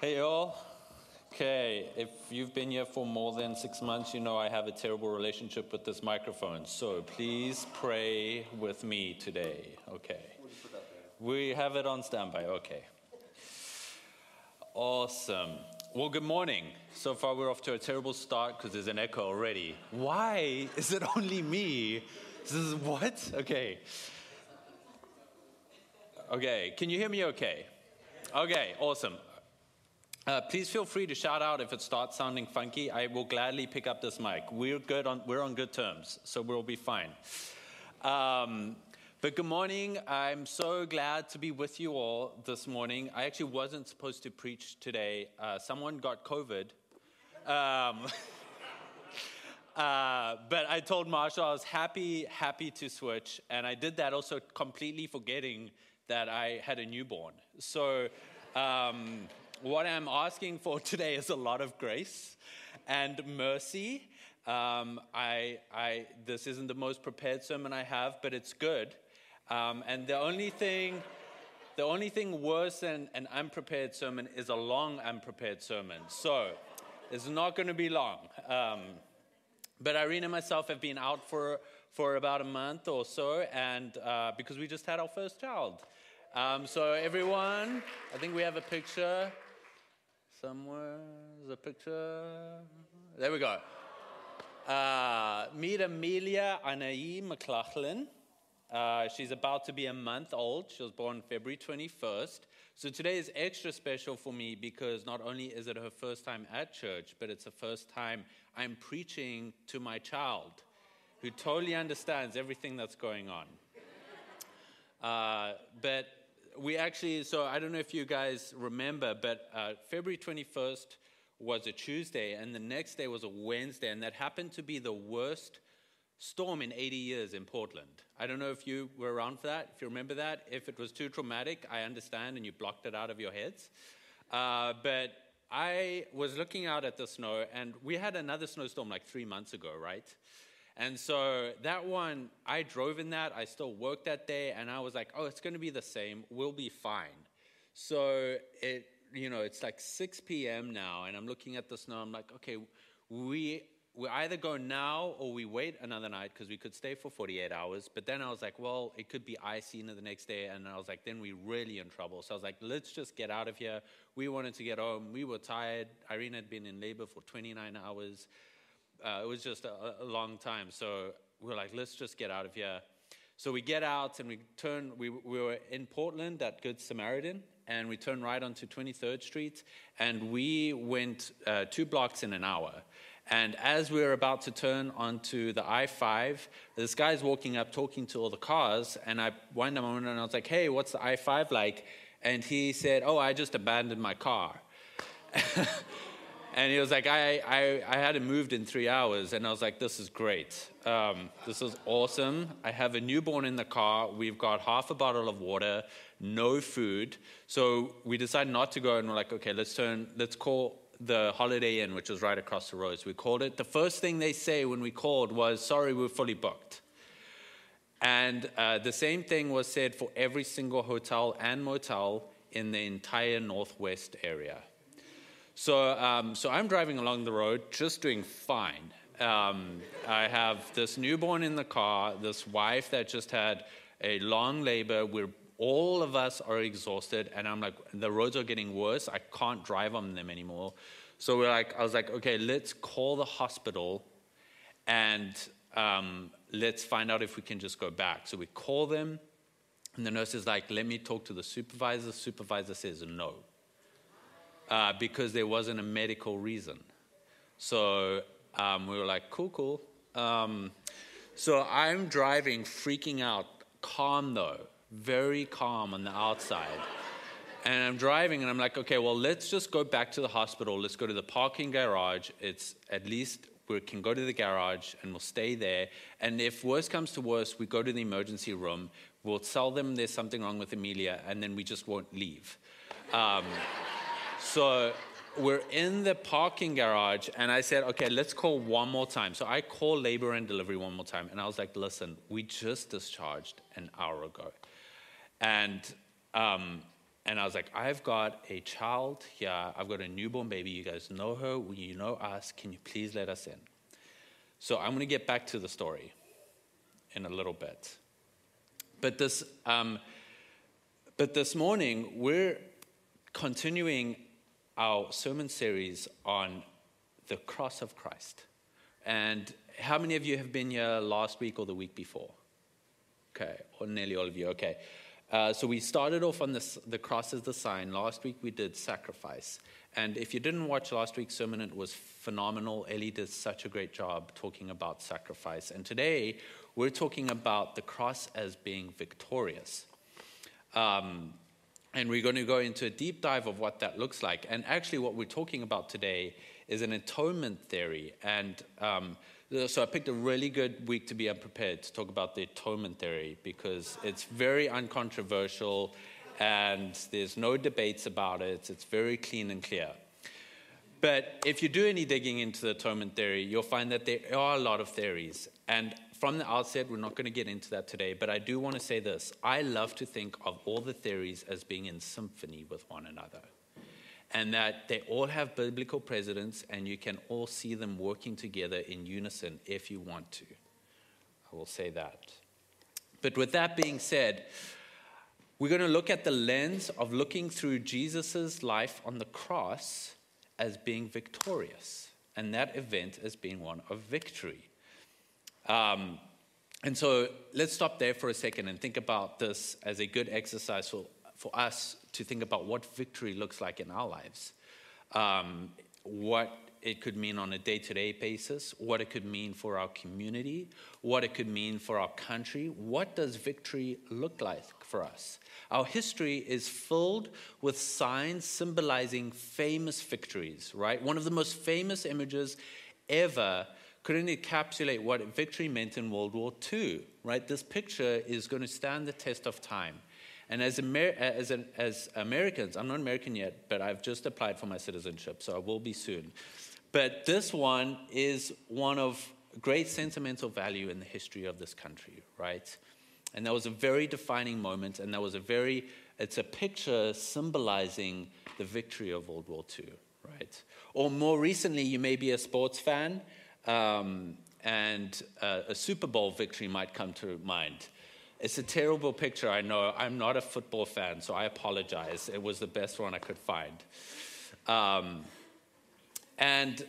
Hey, y'all. Okay, if you've been here for more than six months, you know I have a terrible relationship with this microphone. So please pray with me today. Okay. We have it on standby. Okay. Awesome. Well, good morning. So far, we're off to a terrible start because there's an echo already. Why is it only me? This is what? Okay. Okay. Can you hear me okay? Okay, awesome. Uh, please feel free to shout out if it starts sounding funky. I will gladly pick up this mic. We're good on we're on good terms, so we'll be fine. Um, but good morning. I'm so glad to be with you all this morning. I actually wasn't supposed to preach today. Uh, someone got COVID. Um, uh, but I told Marshall I was happy, happy to switch, and I did that also completely forgetting that I had a newborn. So. Um, what I'm asking for today is a lot of grace and mercy. Um, I, I, this isn't the most prepared sermon I have, but it's good. Um, and the only thing, the only thing worse than an unprepared sermon is a long unprepared sermon. So it's not going to be long. Um, but Irene and myself have been out for for about a month or so, and uh, because we just had our first child. Um, so everyone, I think we have a picture. Somewhere, the picture. There we go. Uh, meet Amelia Anae McLaughlin. Uh, she's about to be a month old. She was born February 21st. So today is extra special for me because not only is it her first time at church, but it's the first time I'm preaching to my child who totally understands everything that's going on. Uh, but we actually, so I don't know if you guys remember, but uh, February 21st was a Tuesday, and the next day was a Wednesday, and that happened to be the worst storm in 80 years in Portland. I don't know if you were around for that, if you remember that. If it was too traumatic, I understand, and you blocked it out of your heads. Uh, but I was looking out at the snow, and we had another snowstorm like three months ago, right? And so that one, I drove in that. I still worked that day, and I was like, oh, it's going to be the same. We'll be fine. So it, you know, it's like 6 p.m. now, and I'm looking at the snow. I'm like, okay, we we either go now or we wait another night because we could stay for 48 hours. But then I was like, well, it could be icy the next day. And I was like, then we're really in trouble. So I was like, let's just get out of here. We wanted to get home. We were tired. Irene had been in labor for 29 hours uh, it was just a, a, long time. So we are like, let's just get out of here. So we get out and we turn, we, we were in Portland at Good Samaritan, and we turned right onto 23rd Street, and we went uh, two blocks in an hour. And as we were about to turn onto the I 5, this guy's walking up talking to all the cars. And I wind up and I was like, hey, what's the I 5 like? And he said, oh, I just abandoned my car. And he was like, I, I, I hadn't moved in three hours. And I was like, this is great. Um, this is awesome. I have a newborn in the car. We've got half a bottle of water, no food. So we decided not to go. And we're like, okay, let's turn, let's call the Holiday Inn, which was right across the road. So we called it. The first thing they say when we called was, sorry, we're fully booked. And uh, the same thing was said for every single hotel and motel in the entire Northwest area. So, um, so I'm driving along the road, just doing fine. Um, I have this newborn in the car, this wife that just had a long labor. We're all of us are exhausted, and I'm like, the roads are getting worse. I can't drive on them anymore. So we're like, I was like, okay, let's call the hospital, and um, let's find out if we can just go back. So we call them, and the nurse is like, let me talk to the supervisor. Supervisor says no uh, because there wasn't a medical reason. So um, we were like, cool, cool. Um, so I'm driving, freaking out, calm though, very calm on the outside. And I'm driving and I'm like, okay, well, let's just go back to the hospital. Let's go to the parking garage. It's at least we can go to the garage and we'll stay there. And if worse comes to worse, we go to the emergency room. We'll tell them there's something wrong with Amelia and then we just won't leave. Um, so we're in the parking garage, and I said, okay, let's call one more time. So I called labor and delivery one more time, and I was like, listen, we just discharged an hour ago. And, um, and I was like, I've got a child here. I've got a newborn baby. You guys know her. You know us. Can you please let us in? So I'm going to get back to the story in a little bit. But this, um, but this morning, we're continuing our sermon series on the cross of Christ. And how many of you have been here last week or the week before? Okay, or nearly all of you. Okay. Uh, so we started off on this, the cross as the sign. Last week we did sacrifice. And if you didn't watch last week's sermon, it was phenomenal. Ellie did such a great job talking about sacrifice. And today we're talking about the cross as being victorious. Um, and we're going to go into a deep dive of what that looks like. And actually, what we're talking about today is an atonement theory. And um, so I picked a really good week to be unprepared to talk about the atonement theory because it's very uncontroversial and there's no debates about it. It's very clean and clear. But if you do any digging into the atonement theory, you'll find that there are a lot of theories. And from the outset, we're not going to get into that today, but I do want to say this. I love to think of all the theories as being in symphony with one another and that they all have biblical precedents and you can all see them working together in unison if you want to. I will say that. But with that being said, we're going to look at the lens of looking through Jesus' life on the cross as being victorious, and that event as being one of victory. Um, and so let's stop there for a second and think about this as a good exercise for, for us to think about what victory looks like in our lives. Um, what it could mean on a day to day basis, what it could mean for our community, what it could mean for our country. What does victory look like for us? Our history is filled with signs symbolizing famous victories, right? One of the most famous images ever couldn't encapsulate what victory meant in World War II, right? This picture is going to stand the test of time. And as, Amer- uh, as, an, as Americans, I'm not American yet, but I've just applied for my citizenship, so I will be soon. But this one is one of great sentimental value in the history of this country, right? And that was a very defining moment, and that was a very, it's a picture symbolizing the victory of World War II, right? Or more recently, you may be a sports fan, um, and uh, a Super Bowl victory might come to mind. It's a terrible picture, I know. I'm not a football fan, so I apologize. It was the best one I could find. Um, and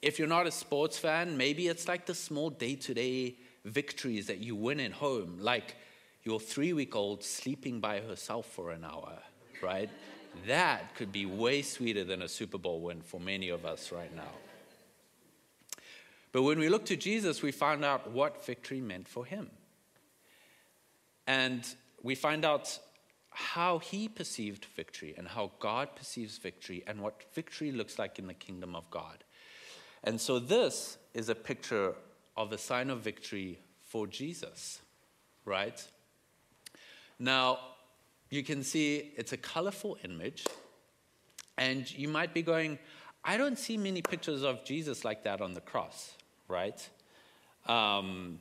if you're not a sports fan, maybe it's like the small day to day victories that you win at home, like your three week old sleeping by herself for an hour, right? That could be way sweeter than a Super Bowl win for many of us right now. But when we look to Jesus, we find out what victory meant for him. And we find out how he perceived victory and how God perceives victory and what victory looks like in the kingdom of God. And so this is a picture of a sign of victory for Jesus, right? Now, you can see it's a colorful image, and you might be going, I don't see many pictures of Jesus like that on the cross, right? Um,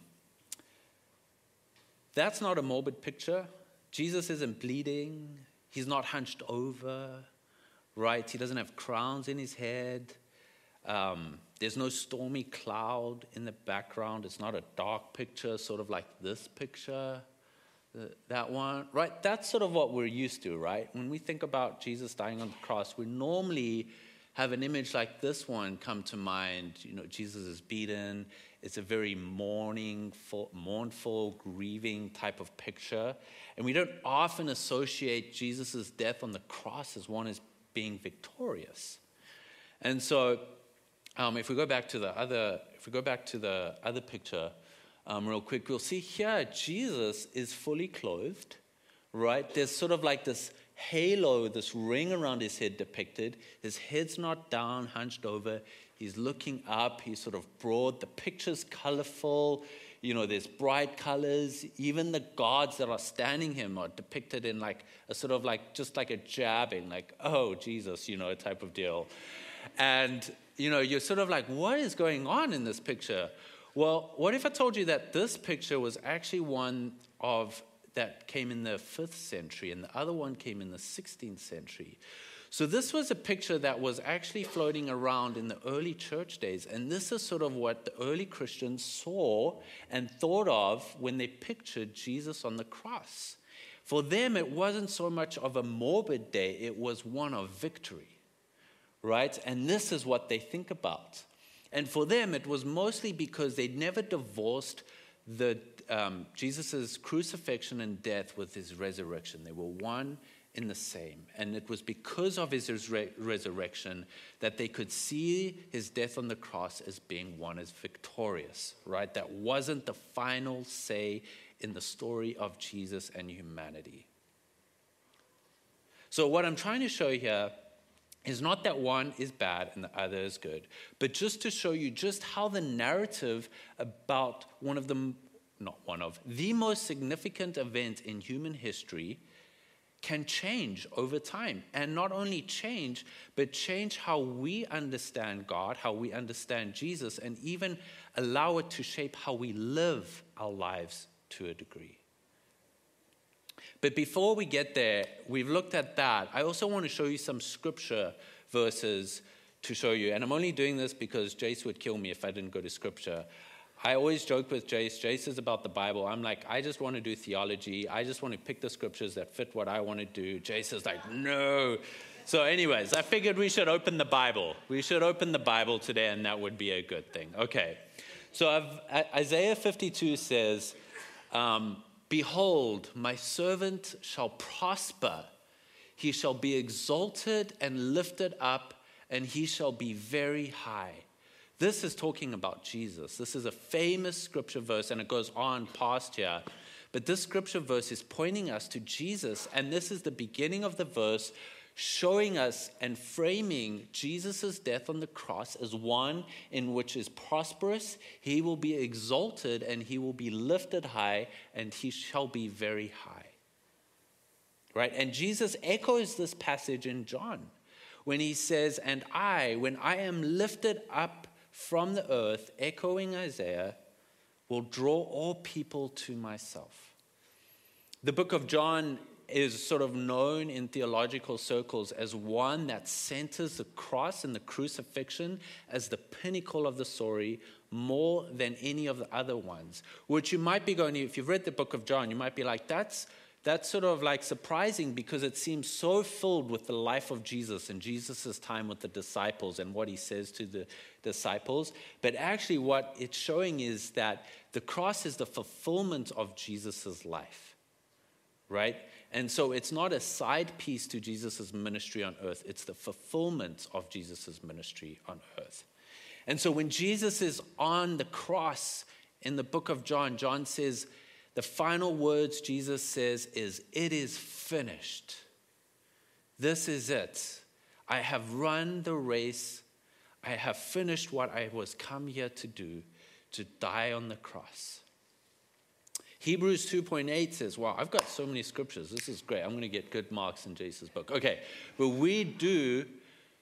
that's not a morbid picture. Jesus isn't bleeding. He's not hunched over, right? He doesn't have crowns in his head. Um, there's no stormy cloud in the background. It's not a dark picture, sort of like this picture, that one, right? That's sort of what we're used to, right? When we think about Jesus dying on the cross, we're normally have an image like this one come to mind. You know, Jesus is beaten, it's a very mourning, mournful, grieving type of picture. And we don't often associate Jesus' death on the cross as one as being victorious. And so, um, if we go back to the other, if we go back to the other picture, um, real quick, we'll see here Jesus is fully clothed, right? There's sort of like this halo, this ring around his head depicted. His head's not down, hunched over. He's looking up, he's sort of broad. The picture's colorful. You know, there's bright colors. Even the gods that are standing him are depicted in like a sort of like, just like a jabbing, like, oh, Jesus, you know, type of deal. And, you know, you're sort of like, what is going on in this picture? Well, what if I told you that this picture was actually one of that came in the 5th century, and the other one came in the 16th century. So, this was a picture that was actually floating around in the early church days. And this is sort of what the early Christians saw and thought of when they pictured Jesus on the cross. For them, it wasn't so much of a morbid day, it was one of victory, right? And this is what they think about. And for them, it was mostly because they'd never divorced the um, Jesus' crucifixion and death with his resurrection. They were one in the same. And it was because of his resur- resurrection that they could see his death on the cross as being one as victorious, right? That wasn't the final say in the story of Jesus and humanity. So, what I'm trying to show here is not that one is bad and the other is good, but just to show you just how the narrative about one of the, not one of, the most significant event in human history can change over time. And not only change, but change how we understand God, how we understand Jesus, and even allow it to shape how we live our lives to a degree. But before we get there, we've looked at that. I also want to show you some scripture verses to show you. And I'm only doing this because Jace would kill me if I didn't go to scripture. I always joke with Jace. Jace is about the Bible. I'm like, I just want to do theology. I just want to pick the scriptures that fit what I want to do. Jace is like, no. So, anyways, I figured we should open the Bible. We should open the Bible today, and that would be a good thing. Okay. So, I've, Isaiah 52 says, um, Behold, my servant shall prosper. He shall be exalted and lifted up, and he shall be very high. This is talking about Jesus. This is a famous scripture verse, and it goes on past here. But this scripture verse is pointing us to Jesus, and this is the beginning of the verse showing us and framing Jesus' death on the cross as one in which is prosperous. He will be exalted and he will be lifted high, and he shall be very high. Right? And Jesus echoes this passage in John when he says, And I, when I am lifted up from the earth, echoing Isaiah, will draw all people to myself. The book of John is sort of known in theological circles as one that centers the cross and the crucifixion as the pinnacle of the story more than any of the other ones. Which you might be going, if you've read the book of John, you might be like, that's that's sort of like surprising because it seems so filled with the life of Jesus and Jesus' time with the disciples and what he says to the disciples. But actually, what it's showing is that the cross is the fulfillment of Jesus' life, right? And so it's not a side piece to Jesus' ministry on earth, it's the fulfillment of Jesus' ministry on earth. And so when Jesus is on the cross in the book of John, John says, the final words Jesus says is, It is finished. This is it. I have run the race. I have finished what I was come here to do, to die on the cross. Hebrews 2.8 says, Wow, I've got so many scriptures. This is great. I'm going to get good marks in Jesus' book. Okay, but we do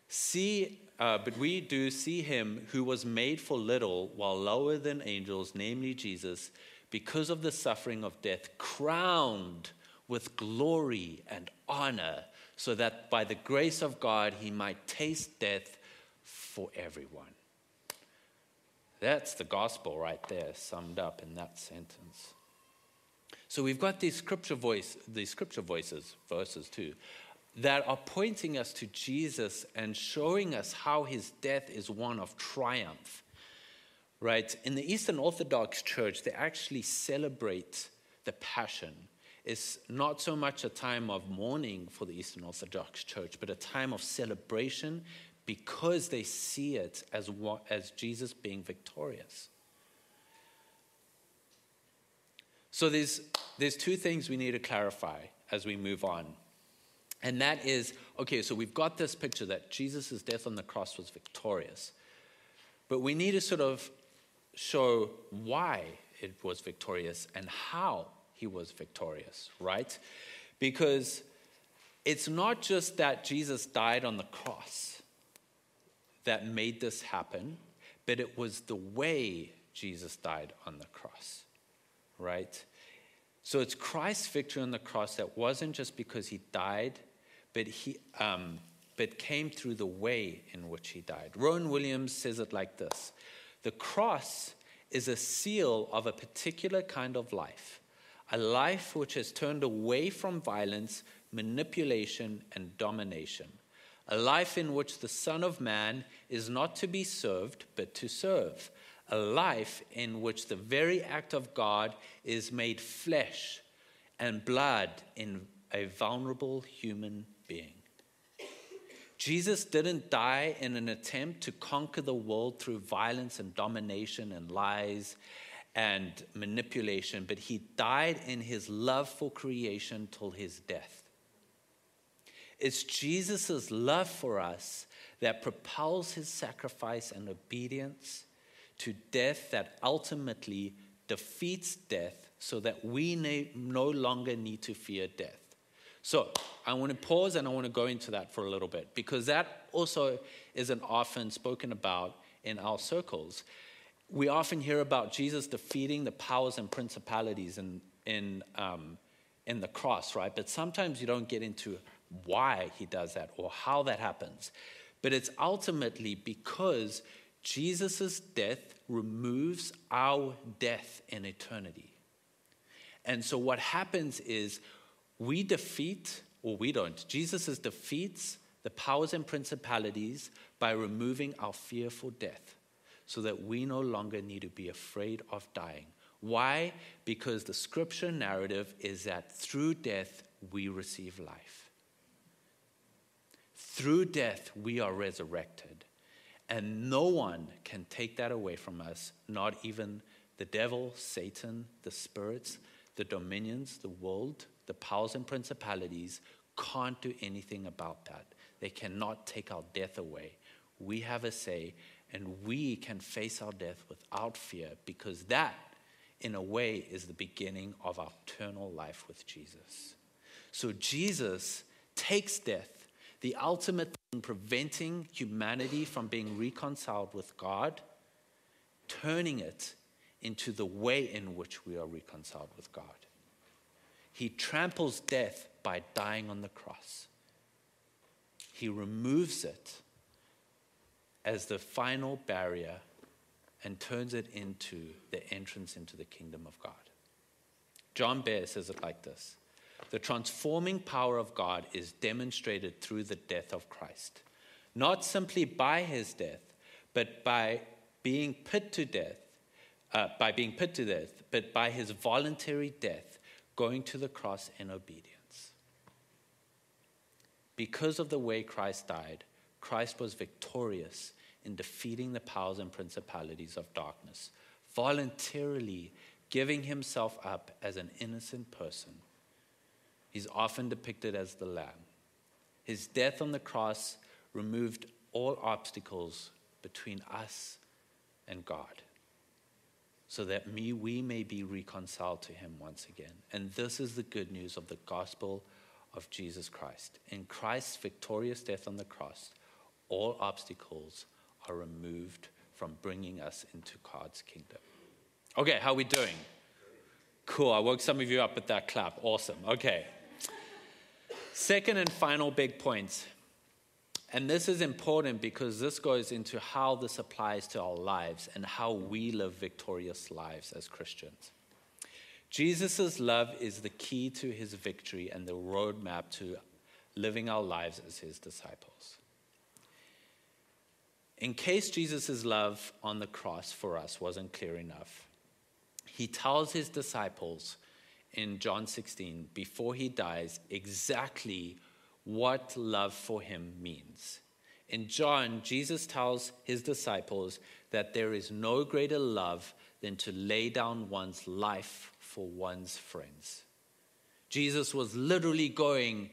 see, uh, but we do see him who was made for little while lower than angels, namely Jesus because of the suffering of death, crowned with glory and honor, so that by the grace of God he might taste death for everyone. That's the gospel right there, summed up in that sentence. So we've got these scripture voice, these scripture voices, verses too, that are pointing us to Jesus and showing us how his death is one of triumph right? In the Eastern Orthodox Church, they actually celebrate the Passion. It's not so much a time of mourning for the Eastern Orthodox Church, but a time of celebration because they see it as, what, as Jesus being victorious. So there's, there's two things we need to clarify as we move on. And that is okay, so we've got this picture that Jesus' death on the cross was victorious. But we need to sort of show why it was victorious and how he was victorious, right? Because it's not just that Jesus died on the cross that made this happen, but it was the way Jesus died on the cross, right? So it's Christ's victory on the cross that wasn't just because he died, but he um, but came through the way in which he died. Rowan Williams says it like this: The cross is a seal of a particular kind of life, a life which has turned away from violence, manipulation, and domination. A life in which the Son of Man is not to be served, but to serve a life in which the very act of God is made flesh and blood in a vulnerable human being. Jesus didn't die in an attempt to conquer the world through violence and domination and lies and manipulation, but he died in his love for creation till his death. It's Jesus' love for us that propels his sacrifice and obedience to death that ultimately defeats death so that we no longer need to fear death. So I want to pause and I want to go into that for a little bit because that also isn't often spoken about in our circles. We often hear about Jesus defeating the powers and principalities in, in, um, in the cross, right? But sometimes you don't get into why he does that or how that happens. But it's ultimately because Jesus' death removes our death in eternity. And so what happens is we defeat, or we don't, Jesus defeats the powers and principalities by removing our fear for death so that we no longer need to be afraid of dying. Why? Because the scripture narrative is that through death we receive life. Through death we are resurrected. And no one can take that away from us, not even the devil, Satan, the spirits, the dominions, the world, the powers and principalities can't do anything about that. They cannot take our death away. We have a say, and we can face our death without fear because that, in a way, is the beginning of our eternal life with Jesus. So Jesus takes death the ultimate in preventing humanity from being reconciled with God, turning it into the way in which we are reconciled with God. He tramples death by dying on the cross. He removes it as the final barrier and turns it into the entrance into the kingdom of God. John Behr says it like this the transforming power of God is demonstrated through the death of Christ, not simply by his death, but by being put to death, uh, by being put to death, but by his voluntary death, going to the cross in obedience. Because of the way Christ died, Christ was victorious in defeating the powers and principalities of darkness, voluntarily giving himself up as an innocent person He's often depicted as the Lamb. His death on the cross removed all obstacles between us and God so that me, we may be reconciled to him once again. And this is the good news of the gospel of Jesus Christ. In Christ's victorious death on the cross, all obstacles are removed from bringing us into God's kingdom. Okay, how are we doing? Cool. I woke some of you up with that clap. Awesome. Okay. Second and final big point, and this is important because this goes into how this applies to our lives and how we live victorious lives as Christians. Jesus' love is the key to his victory and the roadmap to living our lives as his disciples. In case Jesus' love on the cross for us wasn't clear enough, he tells his disciples in John 16, before he dies, exactly what love for him means. In John, Jesus tells his disciples that there is no greater love than to lay down one's life for one's friends. Jesus was literally going,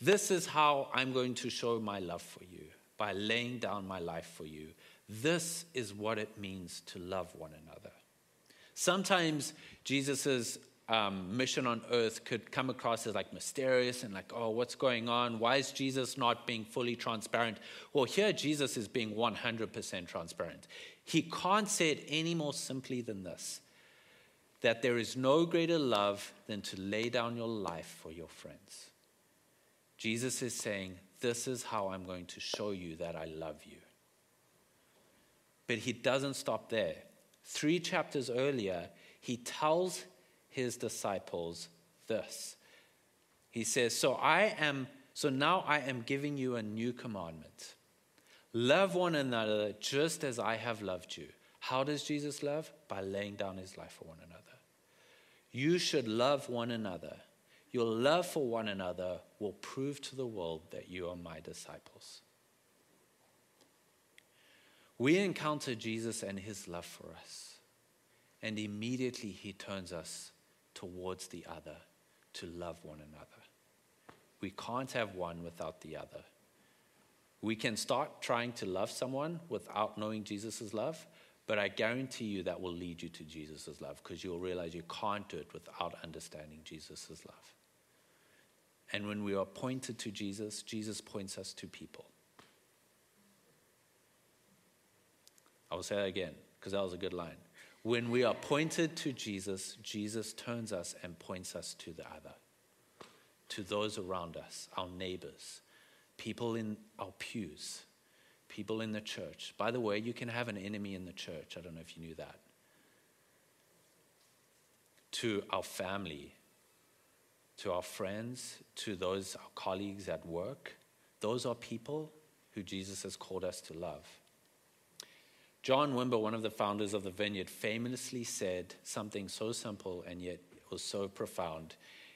This is how I'm going to show my love for you, by laying down my life for you. This is what it means to love one another. Sometimes Jesus' um, mission on earth could come across as like mysterious and like, oh, what's going on? Why is Jesus not being fully transparent? Well, here Jesus is being 100% transparent. He can't say it any more simply than this that there is no greater love than to lay down your life for your friends. Jesus is saying, This is how I'm going to show you that I love you. But he doesn't stop there. Three chapters earlier, he tells his disciples this. He says, So I am, so now I am giving you a new commandment. Love one another just as I have loved you. How does Jesus love? By laying down his life for one another. You should love one another. Your love for one another will prove to the world that you are my disciples. We encounter Jesus and his love for us, and immediately he turns us towards the other to love one another. We can't have one without the other. We can start trying to love someone without knowing Jesus' love, but I guarantee you that will lead you to Jesus' love because you'll realize you can't do it without understanding Jesus' love. And when we are pointed to Jesus, Jesus points us to people. I will say that again because that was a good line. When we are pointed to Jesus, Jesus turns us and points us to the other, to those around us, our neighbors, people in our pews, people in the church. By the way, you can have an enemy in the church. I don't know if you knew that. To our family, to our friends, to those our colleagues at work. Those are people who Jesus has called us to love. John Wimber, one of the founders of the Vineyard, famously said something so simple and yet was so profound.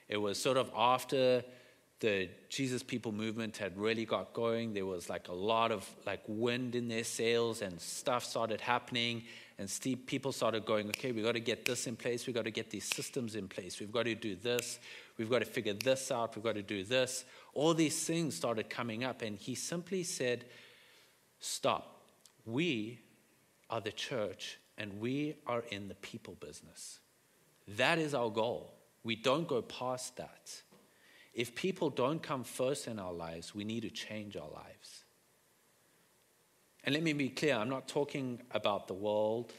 It was sort of after the Jesus People movement had really got going. There was like a lot of like wind in their sails and stuff started happening. And Steve, people started going, okay, we've got to get this in place. We've got to get these systems in place. We've got to do this. We've got to figure this out. We've got to do this. All these things started coming up. And he simply said, stop. We are the church and we are in the people business. That is our goal. We don't go past that. If people don't come first in our lives, we need to change our lives. And let me be clear I'm not talking about the world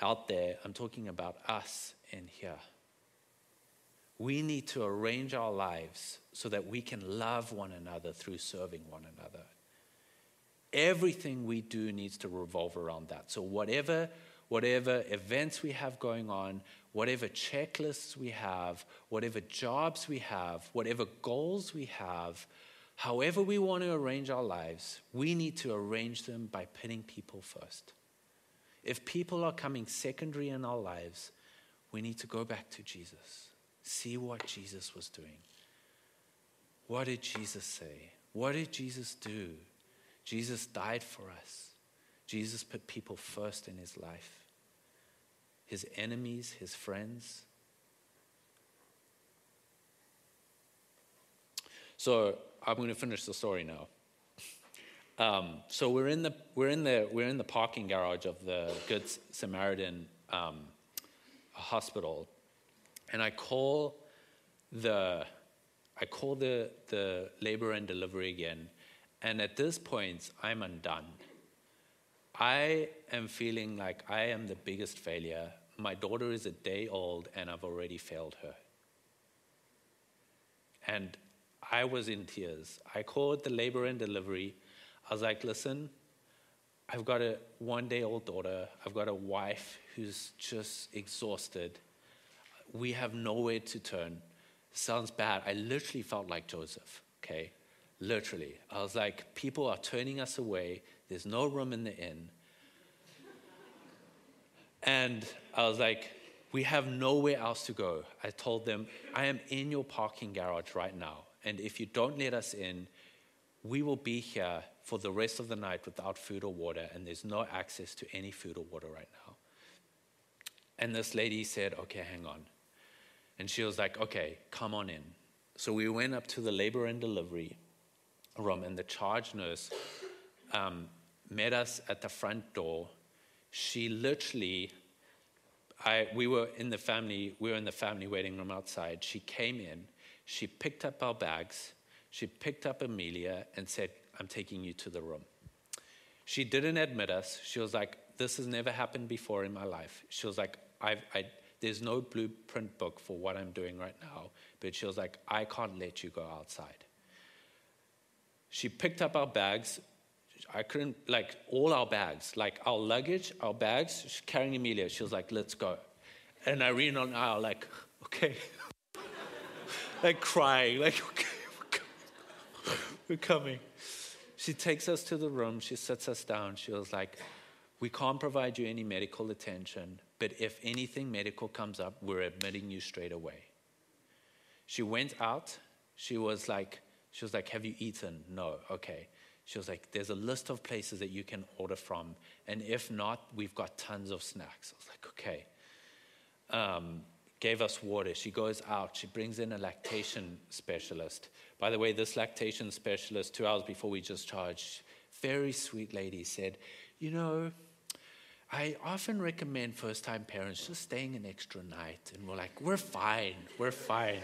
out there, I'm talking about us in here. We need to arrange our lives so that we can love one another through serving one another. Everything we do needs to revolve around that. So, whatever, whatever events we have going on, whatever checklists we have, whatever jobs we have, whatever goals we have, however we want to arrange our lives, we need to arrange them by putting people first. If people are coming secondary in our lives, we need to go back to Jesus. See what Jesus was doing. What did Jesus say? What did Jesus do? Jesus died for us. Jesus put people first in his life his enemies, his friends. So I'm going to finish the story now. Um, so we're in the we're in the we're in the parking garage of the Good Samaritan um, hospital, and I call the I call the the labor and delivery again, and at this point, I'm undone. I am feeling like I am the biggest failure. My daughter is a day old, and I've already failed her. And I was in tears. I called the labor and delivery. I was like, listen, I've got a one day old daughter. I've got a wife who's just exhausted. We have nowhere to turn. Sounds bad. I literally felt like Joseph, okay? Literally. I was like, people are turning us away. There's no room in the inn. And I was like, we have nowhere else to go. I told them, I am in your parking garage right now. And if you don't let us in, we will be here for the rest of the night without food or water, and there's no access to any food or water right now. And this lady said, Okay, hang on. And she was like, Okay, come on in. So we went up to the labor and delivery room, and the charge nurse um, met us at the front door. She literally, I, we were in the family, we were in the family waiting room outside. She came in, she picked up our bags, she picked up Amelia and said, I'm taking you to the room. She didn't admit us. She was like, This has never happened before in my life. She was like, I, I, there's no blueprint book for what I'm doing right now, but she was like, I can't let you go outside. She picked up our bags. I couldn't, like, all our bags, like our luggage, our bags, she's carrying Amelia. She was like, let's go. And Irene and I are like, okay. like crying, like, okay, we're coming. we're coming. She takes us to the room. She sits us down. She was like, we can't provide you any medical attention, but if anything medical comes up, we're admitting you straight away. She went out. She was like, she was like, Have you eaten? No. Okay. She was like, There's a list of places that you can order from. And if not, we've got tons of snacks. I was like, Okay. Um, gave us water. She goes out. She brings in a lactation specialist. By the way, this lactation specialist, two hours before we just charged, very sweet lady said, You know, I often recommend first time parents just staying an extra night. And we're like, we're fine, we're fine.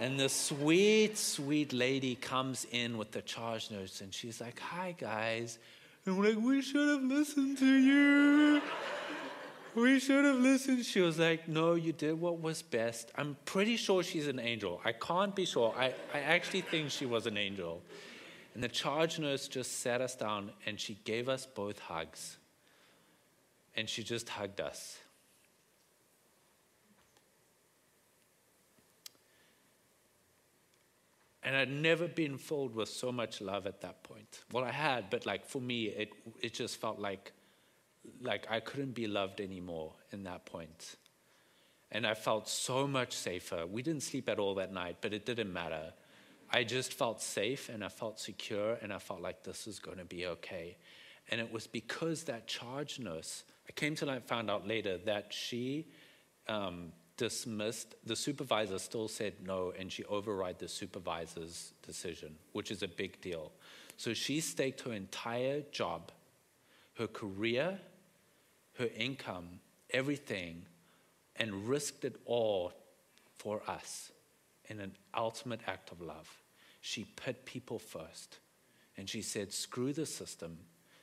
And the sweet, sweet lady comes in with the charge nurse and she's like, hi, guys. And we're like, we should have listened to you. We should have listened. She was like, no, you did what was best. I'm pretty sure she's an angel. I can't be sure. I, I actually think she was an angel. And the charge nurse just sat us down and she gave us both hugs and she just hugged us. And I'd never been filled with so much love at that point. Well, I had, but like for me, it, it just felt like, like I couldn't be loved anymore in that point. And I felt so much safer. We didn't sleep at all that night, but it didn't matter. I just felt safe and I felt secure and I felt like this is going to be okay. And it was because that charge nurse I came to find out later that she um, dismissed, the supervisor still said no, and she override the supervisor's decision, which is a big deal. So she staked her entire job, her career, her income, everything, and risked it all for us in an ultimate act of love. She put people first. And she said, screw the system,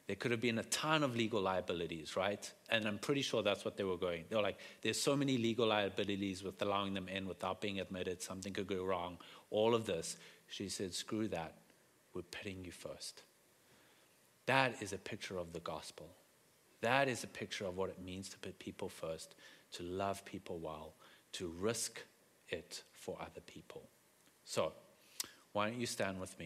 there could have been a ton of legal liabilities, right? And I'm pretty sure that's what they were going. They're like, there's so many legal liabilities with allowing them in without being admitted, something could go wrong, all of this. She said, screw that. We're putting you first. That is a picture of the gospel. That is a picture of what it means to put people first, to love people well, to risk it for other people. So, why don't you stand with me?